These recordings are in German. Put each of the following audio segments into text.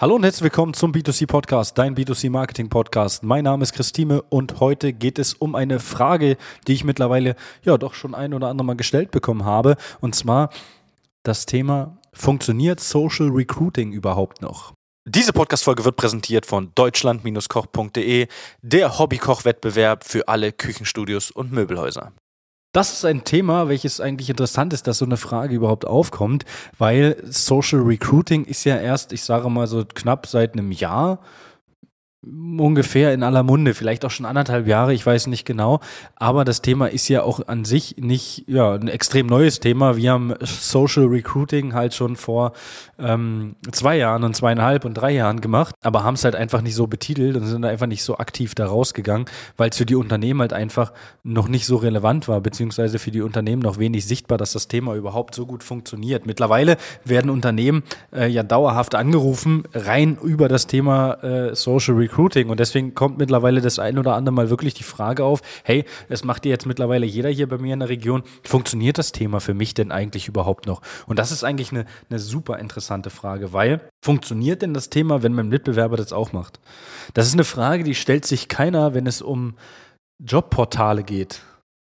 Hallo und herzlich willkommen zum B2C Podcast, dein B2C Marketing Podcast. Mein Name ist Christine und heute geht es um eine Frage, die ich mittlerweile ja doch schon ein oder andere Mal gestellt bekommen habe. Und zwar das Thema, funktioniert Social Recruiting überhaupt noch? Diese Podcast-Folge wird präsentiert von deutschland-koch.de, der Hobbykoch-Wettbewerb für alle Küchenstudios und Möbelhäuser. Das ist ein Thema, welches eigentlich interessant ist, dass so eine Frage überhaupt aufkommt, weil Social Recruiting ist ja erst, ich sage mal so knapp seit einem Jahr ungefähr in aller Munde, vielleicht auch schon anderthalb Jahre, ich weiß nicht genau. Aber das Thema ist ja auch an sich nicht ja, ein extrem neues Thema. Wir haben Social Recruiting halt schon vor ähm, zwei Jahren und zweieinhalb und drei Jahren gemacht, aber haben es halt einfach nicht so betitelt und sind einfach nicht so aktiv da rausgegangen, weil es für die Unternehmen halt einfach noch nicht so relevant war, beziehungsweise für die Unternehmen noch wenig sichtbar, dass das Thema überhaupt so gut funktioniert. Mittlerweile werden Unternehmen äh, ja dauerhaft angerufen, rein über das Thema äh, Social Recruiting Recruiting. Und deswegen kommt mittlerweile das ein oder andere Mal wirklich die Frage auf, hey, es macht dir jetzt mittlerweile jeder hier bei mir in der Region, funktioniert das Thema für mich denn eigentlich überhaupt noch? Und das ist eigentlich eine, eine super interessante Frage, weil funktioniert denn das Thema, wenn mein Mitbewerber das auch macht? Das ist eine Frage, die stellt sich keiner, wenn es um Jobportale geht.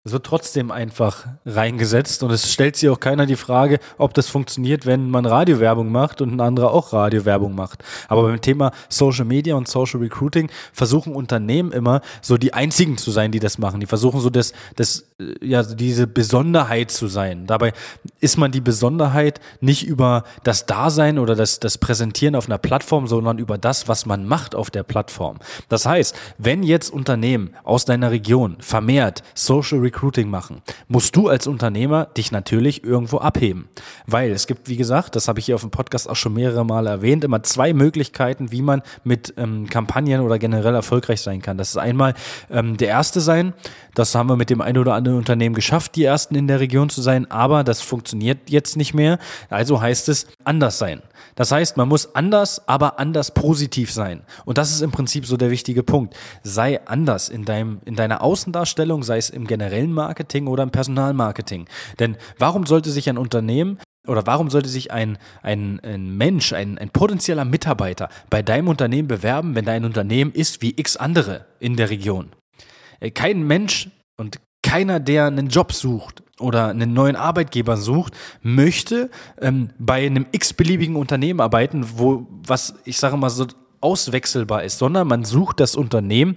Es wird trotzdem einfach reingesetzt und es stellt sich auch keiner die Frage, ob das funktioniert, wenn man Radiowerbung macht und ein anderer auch Radiowerbung macht. Aber beim Thema Social Media und Social Recruiting versuchen Unternehmen immer so die einzigen zu sein, die das machen. Die versuchen so das, das, ja, diese Besonderheit zu sein. Dabei ist man die Besonderheit nicht über das Dasein oder das, das Präsentieren auf einer Plattform, sondern über das, was man macht auf der Plattform. Das heißt, wenn jetzt Unternehmen aus deiner Region vermehrt Social Recruiting machen, musst du als Unternehmer dich natürlich irgendwo abheben. Weil es gibt, wie gesagt, das habe ich hier auf dem Podcast auch schon mehrere Male erwähnt, immer zwei Möglichkeiten, wie man mit ähm, Kampagnen oder generell erfolgreich sein kann. Das ist einmal ähm, der erste sein, das haben wir mit dem einen oder anderen Unternehmen geschafft, die ersten in der Region zu sein, aber das funktioniert jetzt nicht mehr. Also heißt es anders sein. Das heißt, man muss anders, aber anders positiv sein. Und das ist im Prinzip so der wichtige Punkt. Sei anders in deinem, in deiner Außendarstellung, sei es im generellen Marketing oder im Personalmarketing. Denn warum sollte sich ein Unternehmen oder warum sollte sich ein, ein, ein Mensch, ein, ein potenzieller Mitarbeiter bei deinem Unternehmen bewerben, wenn dein Unternehmen ist wie x andere in der Region? Äh, kein Mensch und keiner, der einen Job sucht oder einen neuen Arbeitgeber sucht, möchte ähm, bei einem x-beliebigen Unternehmen arbeiten, wo was ich sage mal so auswechselbar ist, sondern man sucht das Unternehmen,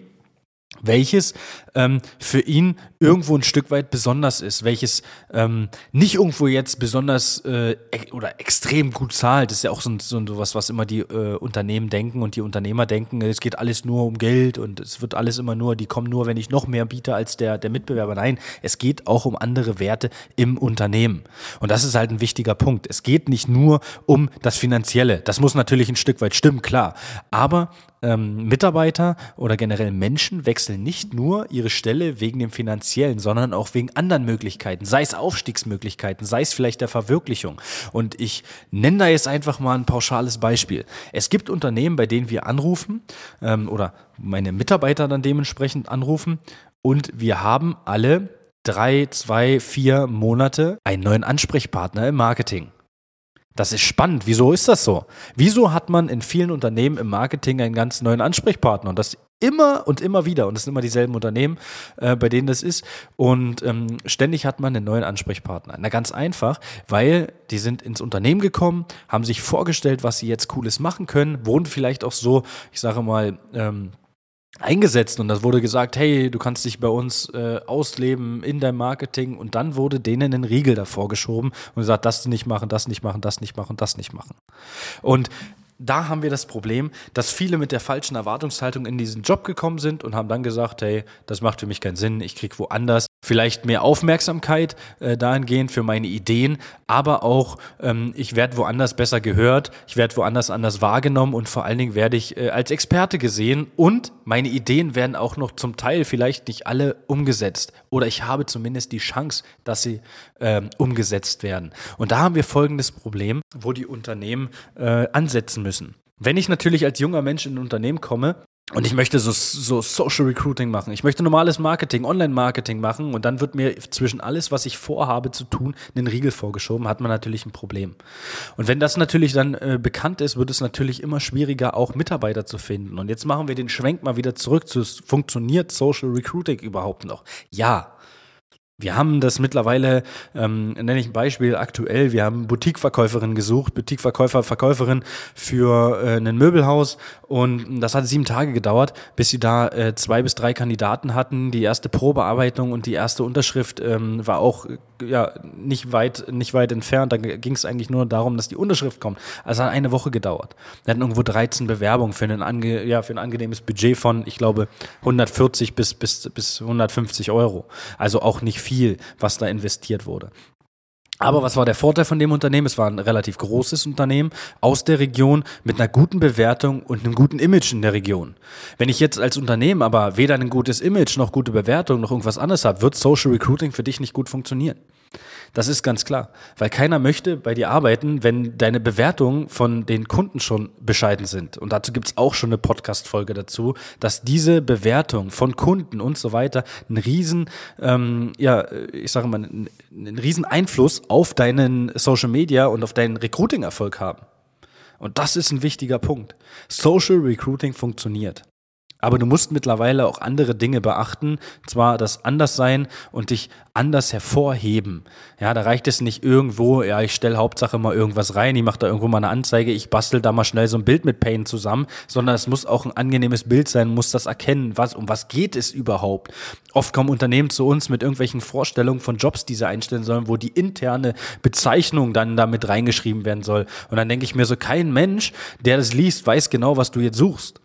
welches ähm, für ihn irgendwo ein Stück weit besonders ist, welches ähm, nicht irgendwo jetzt besonders äh, oder extrem gut zahlt. Das ist ja auch so, so was, was immer die äh, Unternehmen denken und die Unternehmer denken, es geht alles nur um Geld und es wird alles immer nur, die kommen nur, wenn ich noch mehr biete als der, der Mitbewerber. Nein, es geht auch um andere Werte im Unternehmen. Und das ist halt ein wichtiger Punkt. Es geht nicht nur um das Finanzielle. Das muss natürlich ein Stück weit stimmen, klar. Aber ähm, Mitarbeiter oder generell Menschen wechseln nicht nur ihre Stelle wegen dem finanziellen, sondern auch wegen anderen Möglichkeiten, sei es Aufstiegsmöglichkeiten, sei es vielleicht der Verwirklichung. Und ich nenne da jetzt einfach mal ein pauschales Beispiel. Es gibt Unternehmen, bei denen wir anrufen ähm, oder meine Mitarbeiter dann dementsprechend anrufen und wir haben alle drei, zwei, vier Monate einen neuen Ansprechpartner im Marketing. Das ist spannend. Wieso ist das so? Wieso hat man in vielen Unternehmen im Marketing einen ganz neuen Ansprechpartner? Und das immer und immer wieder. Und das sind immer dieselben Unternehmen, äh, bei denen das ist. Und ähm, ständig hat man einen neuen Ansprechpartner. Na, ganz einfach, weil die sind ins Unternehmen gekommen, haben sich vorgestellt, was sie jetzt Cooles machen können, wurden vielleicht auch so, ich sage mal, ähm, eingesetzt und das wurde gesagt, hey, du kannst dich bei uns äh, ausleben in deinem Marketing und dann wurde denen ein Riegel davor geschoben und gesagt, das nicht machen, das nicht machen, das nicht machen, das nicht machen. Und da haben wir das Problem, dass viele mit der falschen Erwartungshaltung in diesen Job gekommen sind und haben dann gesagt, hey, das macht für mich keinen Sinn, ich krieg woanders vielleicht mehr Aufmerksamkeit äh, dahingehend für meine Ideen, aber auch ähm, ich werde woanders besser gehört, ich werde woanders anders wahrgenommen und vor allen Dingen werde ich äh, als Experte gesehen und meine Ideen werden auch noch zum Teil vielleicht nicht alle umgesetzt oder ich habe zumindest die Chance, dass sie ähm, umgesetzt werden. Und da haben wir folgendes Problem, wo die Unternehmen äh, ansetzen müssen. Wenn ich natürlich als junger Mensch in ein Unternehmen komme und ich möchte so, so Social Recruiting machen. Ich möchte normales Marketing, Online-Marketing machen. Und dann wird mir zwischen alles, was ich vorhabe zu tun, einen Riegel vorgeschoben. Hat man natürlich ein Problem. Und wenn das natürlich dann äh, bekannt ist, wird es natürlich immer schwieriger, auch Mitarbeiter zu finden. Und jetzt machen wir den Schwenk mal wieder zurück zu, funktioniert Social Recruiting überhaupt noch? Ja, wir haben das mittlerweile, ähm, nenne ich ein Beispiel aktuell, wir haben Boutiqueverkäuferin gesucht, Boutiqueverkäufer, Verkäuferin für äh, ein Möbelhaus und das hat sieben Tage gedauert, bis sie da äh, zwei bis drei Kandidaten hatten. Die erste Probearbeitung und die erste Unterschrift ähm, war auch ja nicht weit, nicht weit entfernt. Da ging es eigentlich nur darum, dass die Unterschrift kommt. Also hat eine Woche gedauert. Wir hatten irgendwo 13 Bewerbungen für ein, ange, ja, für ein angenehmes Budget von, ich glaube, 140 bis, bis, bis 150 Euro. Also auch nicht viel, was da investiert wurde. Aber was war der Vorteil von dem Unternehmen? Es war ein relativ großes Unternehmen aus der Region mit einer guten Bewertung und einem guten Image in der Region. Wenn ich jetzt als Unternehmen aber weder ein gutes Image noch gute Bewertung noch irgendwas anderes habe, wird Social Recruiting für dich nicht gut funktionieren. Das ist ganz klar, weil keiner möchte bei dir arbeiten, wenn deine Bewertungen von den Kunden schon bescheiden sind. Und dazu gibt's auch schon eine Podcast-Folge dazu, dass diese Bewertung von Kunden und so weiter einen riesen, ähm, ja, ich sage mal, einen, einen riesen Einfluss auf deinen Social Media und auf deinen Recruiting-Erfolg haben. Und das ist ein wichtiger Punkt. Social Recruiting funktioniert. Aber du musst mittlerweile auch andere Dinge beachten, zwar das Anderssein und dich anders hervorheben. Ja, da reicht es nicht irgendwo, ja, ich stelle Hauptsache mal irgendwas rein, ich mache da irgendwo mal eine Anzeige, ich bastel da mal schnell so ein Bild mit Paint zusammen, sondern es muss auch ein angenehmes Bild sein, muss das erkennen, was, um was geht es überhaupt. Oft kommen Unternehmen zu uns mit irgendwelchen Vorstellungen von Jobs, die sie einstellen sollen, wo die interne Bezeichnung dann damit reingeschrieben werden soll. Und dann denke ich mir so, kein Mensch, der das liest, weiß genau, was du jetzt suchst.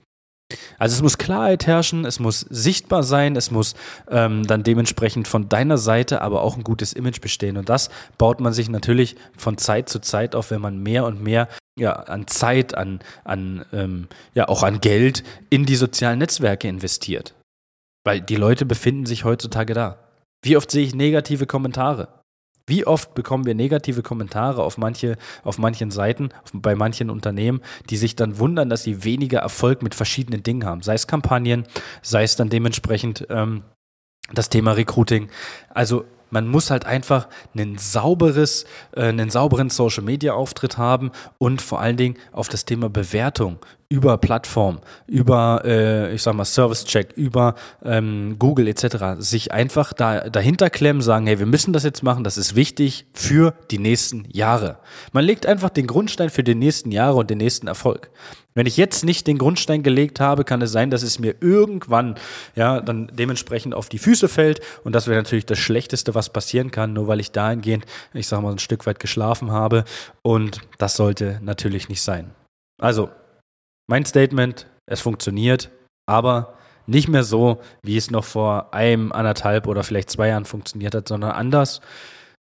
Also es muss Klarheit herrschen, es muss sichtbar sein, es muss ähm, dann dementsprechend von deiner Seite aber auch ein gutes Image bestehen. Und das baut man sich natürlich von Zeit zu Zeit auf, wenn man mehr und mehr ja, an Zeit, an, an ähm, ja auch an Geld in die sozialen Netzwerke investiert. Weil die Leute befinden sich heutzutage da. Wie oft sehe ich negative Kommentare? Wie oft bekommen wir negative Kommentare auf manche, auf manchen Seiten, auf, bei manchen Unternehmen, die sich dann wundern, dass sie weniger Erfolg mit verschiedenen Dingen haben, sei es Kampagnen, sei es dann dementsprechend ähm, das Thema Recruiting. Also man muss halt einfach einen sauberes, äh, einen sauberen Social Media Auftritt haben und vor allen Dingen auf das Thema Bewertung über Plattform, über, äh, ich sag mal, Service-Check, über ähm, Google etc. sich einfach da, dahinter klemmen, sagen, hey, wir müssen das jetzt machen, das ist wichtig für die nächsten Jahre. Man legt einfach den Grundstein für die nächsten Jahre und den nächsten Erfolg. Wenn ich jetzt nicht den Grundstein gelegt habe, kann es sein, dass es mir irgendwann ja dann dementsprechend auf die Füße fällt und das wäre natürlich das Schlechteste, was passieren kann, nur weil ich dahingehend, ich sag mal, ein Stück weit geschlafen habe und das sollte natürlich nicht sein. Also mein Statement, es funktioniert, aber nicht mehr so, wie es noch vor einem, anderthalb oder vielleicht zwei Jahren funktioniert hat, sondern anders,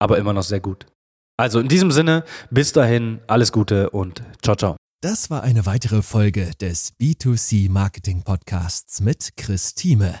aber immer noch sehr gut. Also in diesem Sinne, bis dahin, alles Gute und ciao, ciao. Das war eine weitere Folge des B2C Marketing Podcasts mit Chris Thieme.